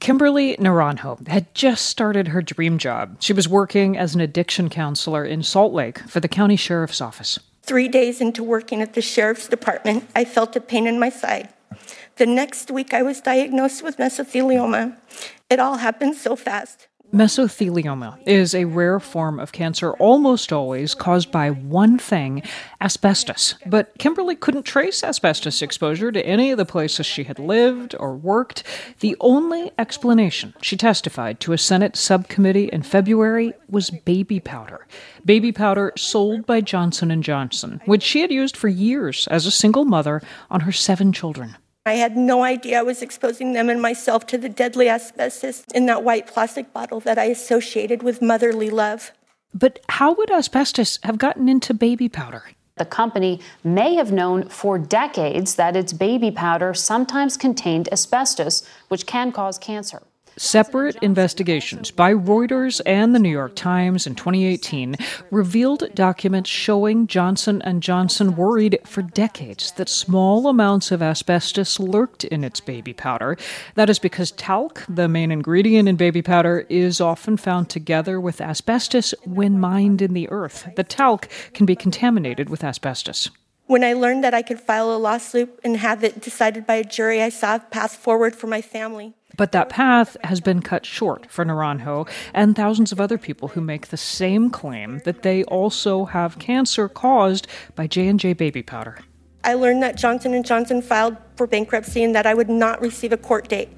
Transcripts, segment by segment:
Kimberly Naranjo had just started her dream job. She was working as an addiction counselor in Salt Lake for the county sheriff's office. Three days into working at the sheriff's department, I felt a pain in my side. The next week, I was diagnosed with mesothelioma. It all happened so fast. Mesothelioma is a rare form of cancer, almost always caused by one thing asbestos. But Kimberly couldn't trace asbestos exposure to any of the places she had lived or worked. The only explanation she testified to a Senate subcommittee in February was baby powder. Baby powder sold by Johnson & Johnson, which she had used for years as a single mother on her seven children. I had no idea I was exposing them and myself to the deadly asbestos in that white plastic bottle that I associated with motherly love. But how would asbestos have gotten into baby powder? The company may have known for decades that its baby powder sometimes contained asbestos, which can cause cancer. Separate investigations by Reuters and the New York Times in 2018 revealed documents showing Johnson & Johnson worried for decades that small amounts of asbestos lurked in its baby powder. That is because talc, the main ingredient in baby powder, is often found together with asbestos when mined in the earth. The talc can be contaminated with asbestos. When I learned that I could file a lawsuit and have it decided by a jury, I saw a path forward for my family. But that path has been cut short for Naranjo and thousands of other people who make the same claim that they also have cancer caused by J&J baby powder. I learned that Johnson & Johnson filed for bankruptcy and that I would not receive a court date.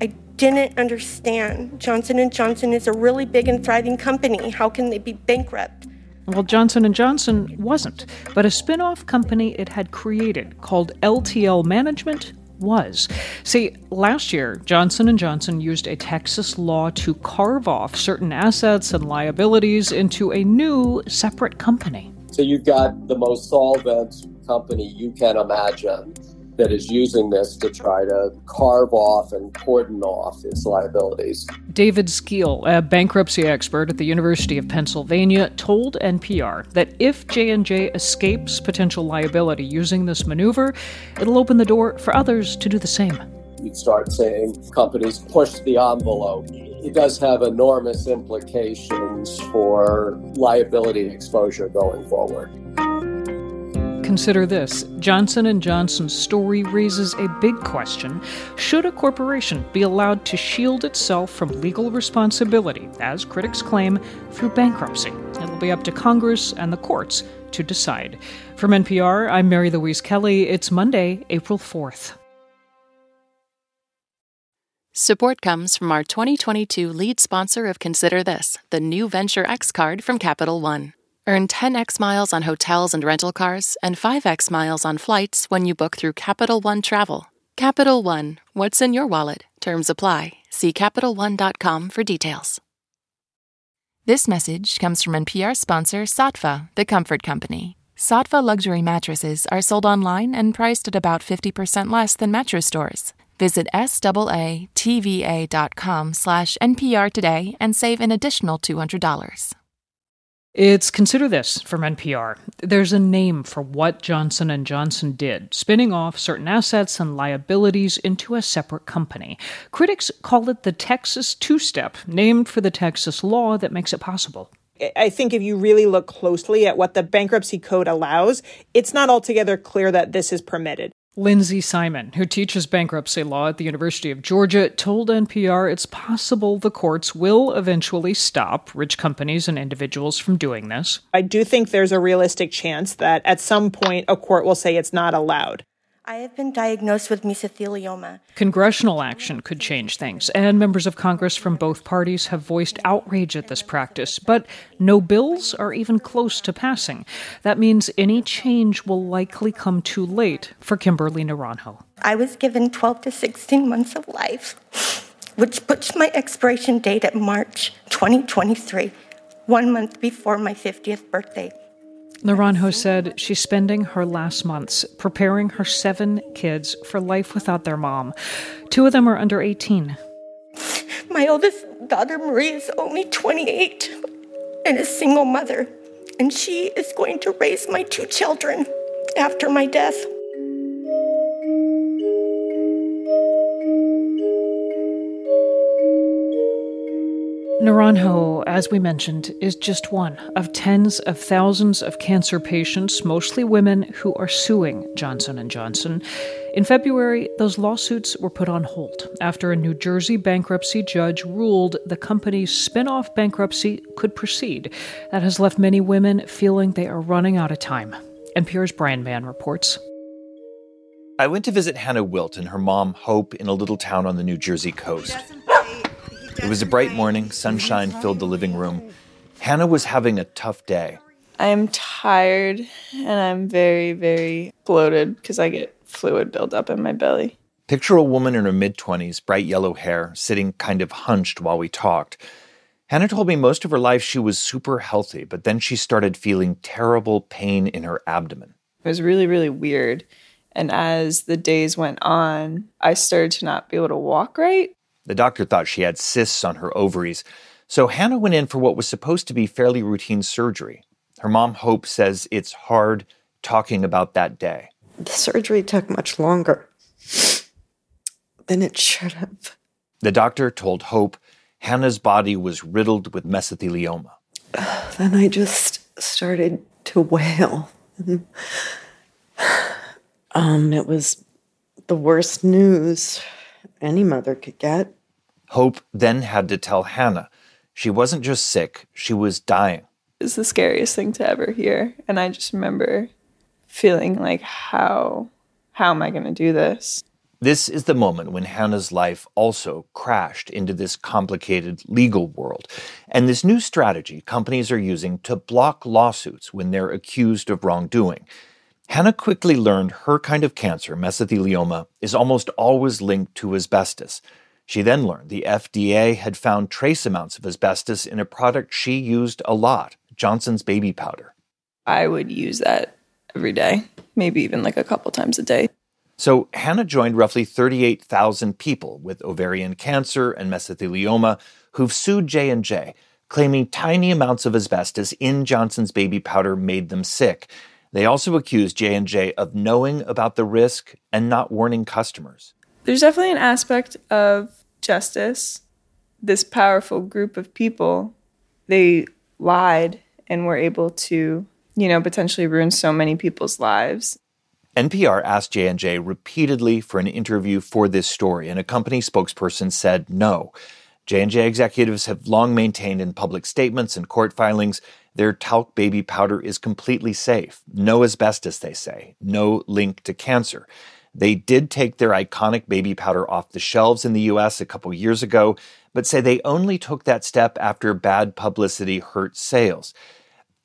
I didn't understand. Johnson & Johnson is a really big and thriving company. How can they be bankrupt? Well, Johnson & Johnson wasn't, but a spin-off company it had created called LTL Management was. See, last year, Johnson & Johnson used a Texas law to carve off certain assets and liabilities into a new separate company. So you've got the most solvent company you can imagine that is using this to try to carve off and cordon off its liabilities. David Skeel, a bankruptcy expert at the University of Pennsylvania, told NPR that if J&J escapes potential liability using this maneuver, it'll open the door for others to do the same. You'd start saying companies push the envelope. It does have enormous implications for liability exposure going forward. Consider this. Johnson & Johnson's story raises a big question. Should a corporation be allowed to shield itself from legal responsibility, as critics claim, through bankruptcy? It'll be up to Congress and the courts to decide. From NPR, I'm Mary Louise Kelly. It's Monday, April 4th. Support comes from our 2022 lead sponsor of Consider This, the new Venture X card from Capital One. Earn 10x miles on hotels and rental cars and 5x miles on flights when you book through Capital One Travel. Capital One, what's in your wallet? Terms apply. See CapitalOne.com for details. This message comes from NPR sponsor Saatva, the comfort company. Saatva luxury mattresses are sold online and priced at about 50% less than mattress stores. Visit SAATVA.com slash NPR today and save an additional $200. It's consider this from NPR. There's a name for what Johnson & Johnson did, spinning off certain assets and liabilities into a separate company. Critics call it the Texas two-step, named for the Texas law that makes it possible. I think if you really look closely at what the bankruptcy code allows, it's not altogether clear that this is permitted. Lindsay Simon, who teaches bankruptcy law at the University of Georgia, told NPR it's possible the courts will eventually stop rich companies and individuals from doing this. I do think there's a realistic chance that at some point a court will say it's not allowed. I have been diagnosed with mesothelioma. Congressional action could change things, and members of Congress from both parties have voiced outrage at this practice, but no bills are even close to passing. That means any change will likely come too late for Kimberly Naranjo. I was given 12 to 16 months of life, which puts my expiration date at March 2023, one month before my 50th birthday. Naranjo said she's spending her last months preparing her seven kids for life without their mom. Two of them are under 18. My oldest daughter, Marie, is only 28 and a single mother, and she is going to raise my two children after my death. Naranjo, as we mentioned, is just one of tens of thousands of cancer patients, mostly women, who are suing Johnson & Johnson. In February, those lawsuits were put on hold after a New Jersey bankruptcy judge ruled the company's spin-off bankruptcy could proceed. That has left many women feeling they are running out of time. NPR's Brian Mann reports. I went to visit Hannah Wilt and her mom, Hope, in a little town on the New Jersey coast. It was a bright morning, sunshine filled the living room. Hannah was having a tough day. I'm tired and I'm very, very bloated because I get fluid buildup in my belly. Picture a woman in her mid 20s, bright yellow hair, sitting kind of hunched while we talked. Hannah told me most of her life she was super healthy, but then she started feeling terrible pain in her abdomen. It was really, really weird. And as the days went on, I started to not be able to walk right. The doctor thought she had cysts on her ovaries, so Hannah went in for what was supposed to be fairly routine surgery. Her mom, Hope, says it's hard talking about that day. The surgery took much longer than it should have. The doctor told Hope Hannah's body was riddled with mesothelioma. Then I just started to wail. um, it was the worst news any mother could get. Hope then had to tell Hannah she wasn't just sick, she was dying. It's the scariest thing to ever hear. And I just remember feeling like, how, how am I going to do this? This is the moment when Hannah's life also crashed into this complicated legal world. And this new strategy companies are using to block lawsuits when they're accused of wrongdoing. Hannah quickly learned her kind of cancer, mesothelioma, is almost always linked to asbestos. She then learned the FDA had found trace amounts of asbestos in a product she used a lot Johnson's baby powder. I would use that every day, maybe even like a couple times a day. So Hannah joined roughly 38,000 people with ovarian cancer and mesothelioma who've sued J&J, claiming tiny amounts of asbestos in Johnson's baby powder made them sick. They also accused J&J of knowing about the risk and not warning customers. There's definitely an aspect of justice. This powerful group of people, they lied and were able to, you know, potentially ruin so many people's lives. NPR asked J&J repeatedly for an interview for this story, and a company spokesperson said no. J&J executives have long maintained in public statements and court filings their talc baby powder is completely safe. No asbestos, they say. No link to cancer. They did take their iconic baby powder off the shelves in the US a couple years ago, but say they only took that step after bad publicity hurt sales.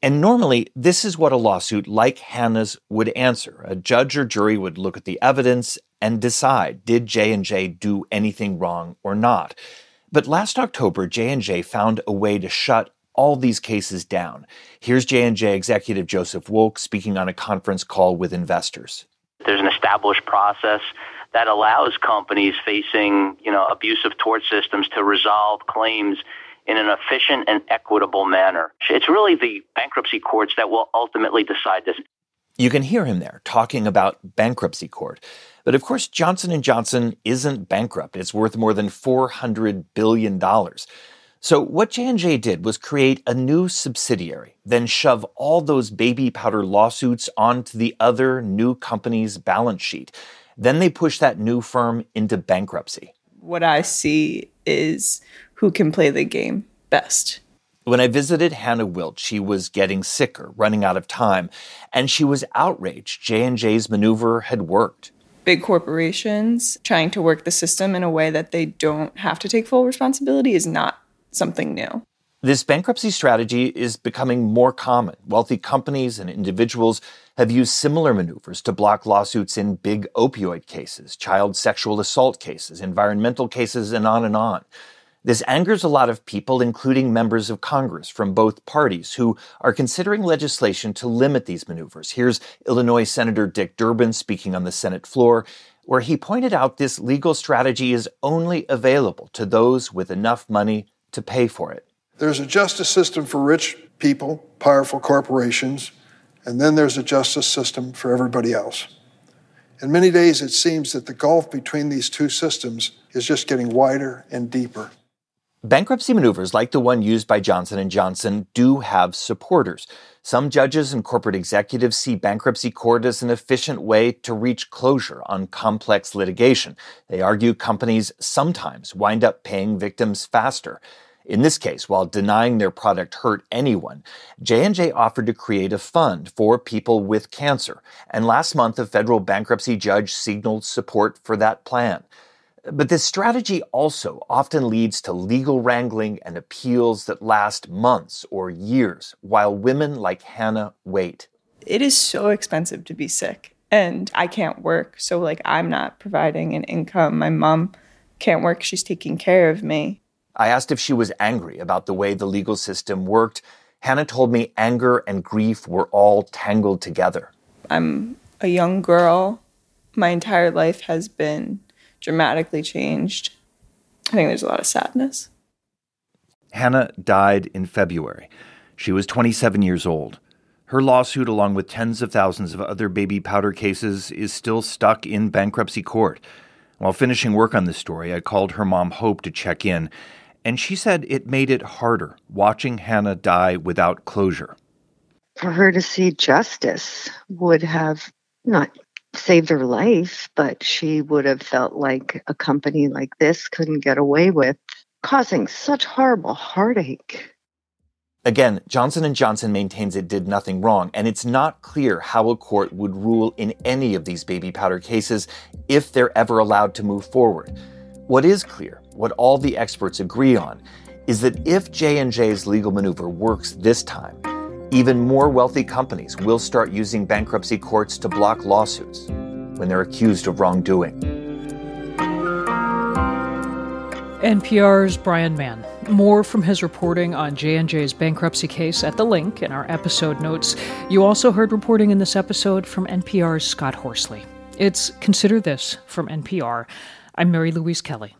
And normally, this is what a lawsuit like Hannah's would answer. A judge or jury would look at the evidence and decide did J&J do anything wrong or not. But last October, J&J found a way to shut all these cases down. Here's J&J executive Joseph Wolk speaking on a conference call with investors. There's an established process that allows companies facing, you know, abusive tort systems to resolve claims in an efficient and equitable manner. It's really the bankruptcy courts that will ultimately decide this. You can hear him there talking about bankruptcy court. But of course Johnson & Johnson isn't bankrupt. It's worth more than 400 billion dollars. So what J&J did was create a new subsidiary, then shove all those baby powder lawsuits onto the other new company's balance sheet. Then they push that new firm into bankruptcy. What I see is who can play the game best. When I visited Hannah Wilt, she was getting sicker, running out of time, and she was outraged J&J's maneuver had worked. Big corporations trying to work the system in a way that they don't have to take full responsibility is not something new. This bankruptcy strategy is becoming more common. Wealthy companies and individuals have used similar maneuvers to block lawsuits in big opioid cases, child sexual assault cases, environmental cases, and on and on. This angers a lot of people, including members of Congress from both parties, who are considering legislation to limit these maneuvers. Here's Illinois Senator Dick Durbin speaking on the Senate floor, where he pointed out this legal strategy is only available to those with enough money to pay for it. There's a justice system for rich people, powerful corporations, and then there's a justice system for everybody else. In many days, it seems that the gulf between these two systems is just getting wider and deeper. Bankruptcy maneuvers like the one used by Johnson & Johnson do have supporters. Some judges and corporate executives see bankruptcy court as an efficient way to reach closure on complex litigation. They argue companies sometimes wind up paying victims faster. In this case, while denying their product hurt anyone, J&J offered to create a fund for people with cancer, and last month a federal bankruptcy judge signaled support for that plan. But this strategy also often leads to legal wrangling and appeals that last months or years while women like Hannah wait. It is so expensive to be sick, and I can't work. So, like, I'm not providing an income. My mom can't work, she's taking care of me. I asked if she was angry about the way the legal system worked. Hannah told me anger and grief were all tangled together. I'm a young girl. My entire life has been dramatically changed. I think there's a lot of sadness. Hannah died in February. She was 27 years old. Her lawsuit, along with tens of thousands of other baby powder cases, is still stuck in bankruptcy court. While finishing work on this story, I called her mom Hope to check in, and she said it made it harder watching Hannah die without closure. For her to see justice would have not saved her life, but she would have felt like a company like this couldn't get away with causing such horrible heartache. Again, Johnson & Johnson maintains it did nothing wrong, and it's not clear how a court would rule in any of these baby powder cases if they're ever allowed to move forward. What is clear, what all the experts agree on, is that if J&J's legal maneuver works this time, even more wealthy companies will start using bankruptcy courts to block lawsuits when they're accused of wrongdoing. NPR's Brian Mann. More from his reporting on J&J's bankruptcy case at the link in our episode notes. You also heard reporting in this episode from NPR's Scott Horsley. It's Consider This from NPR. I'm Mary Louise Kelly.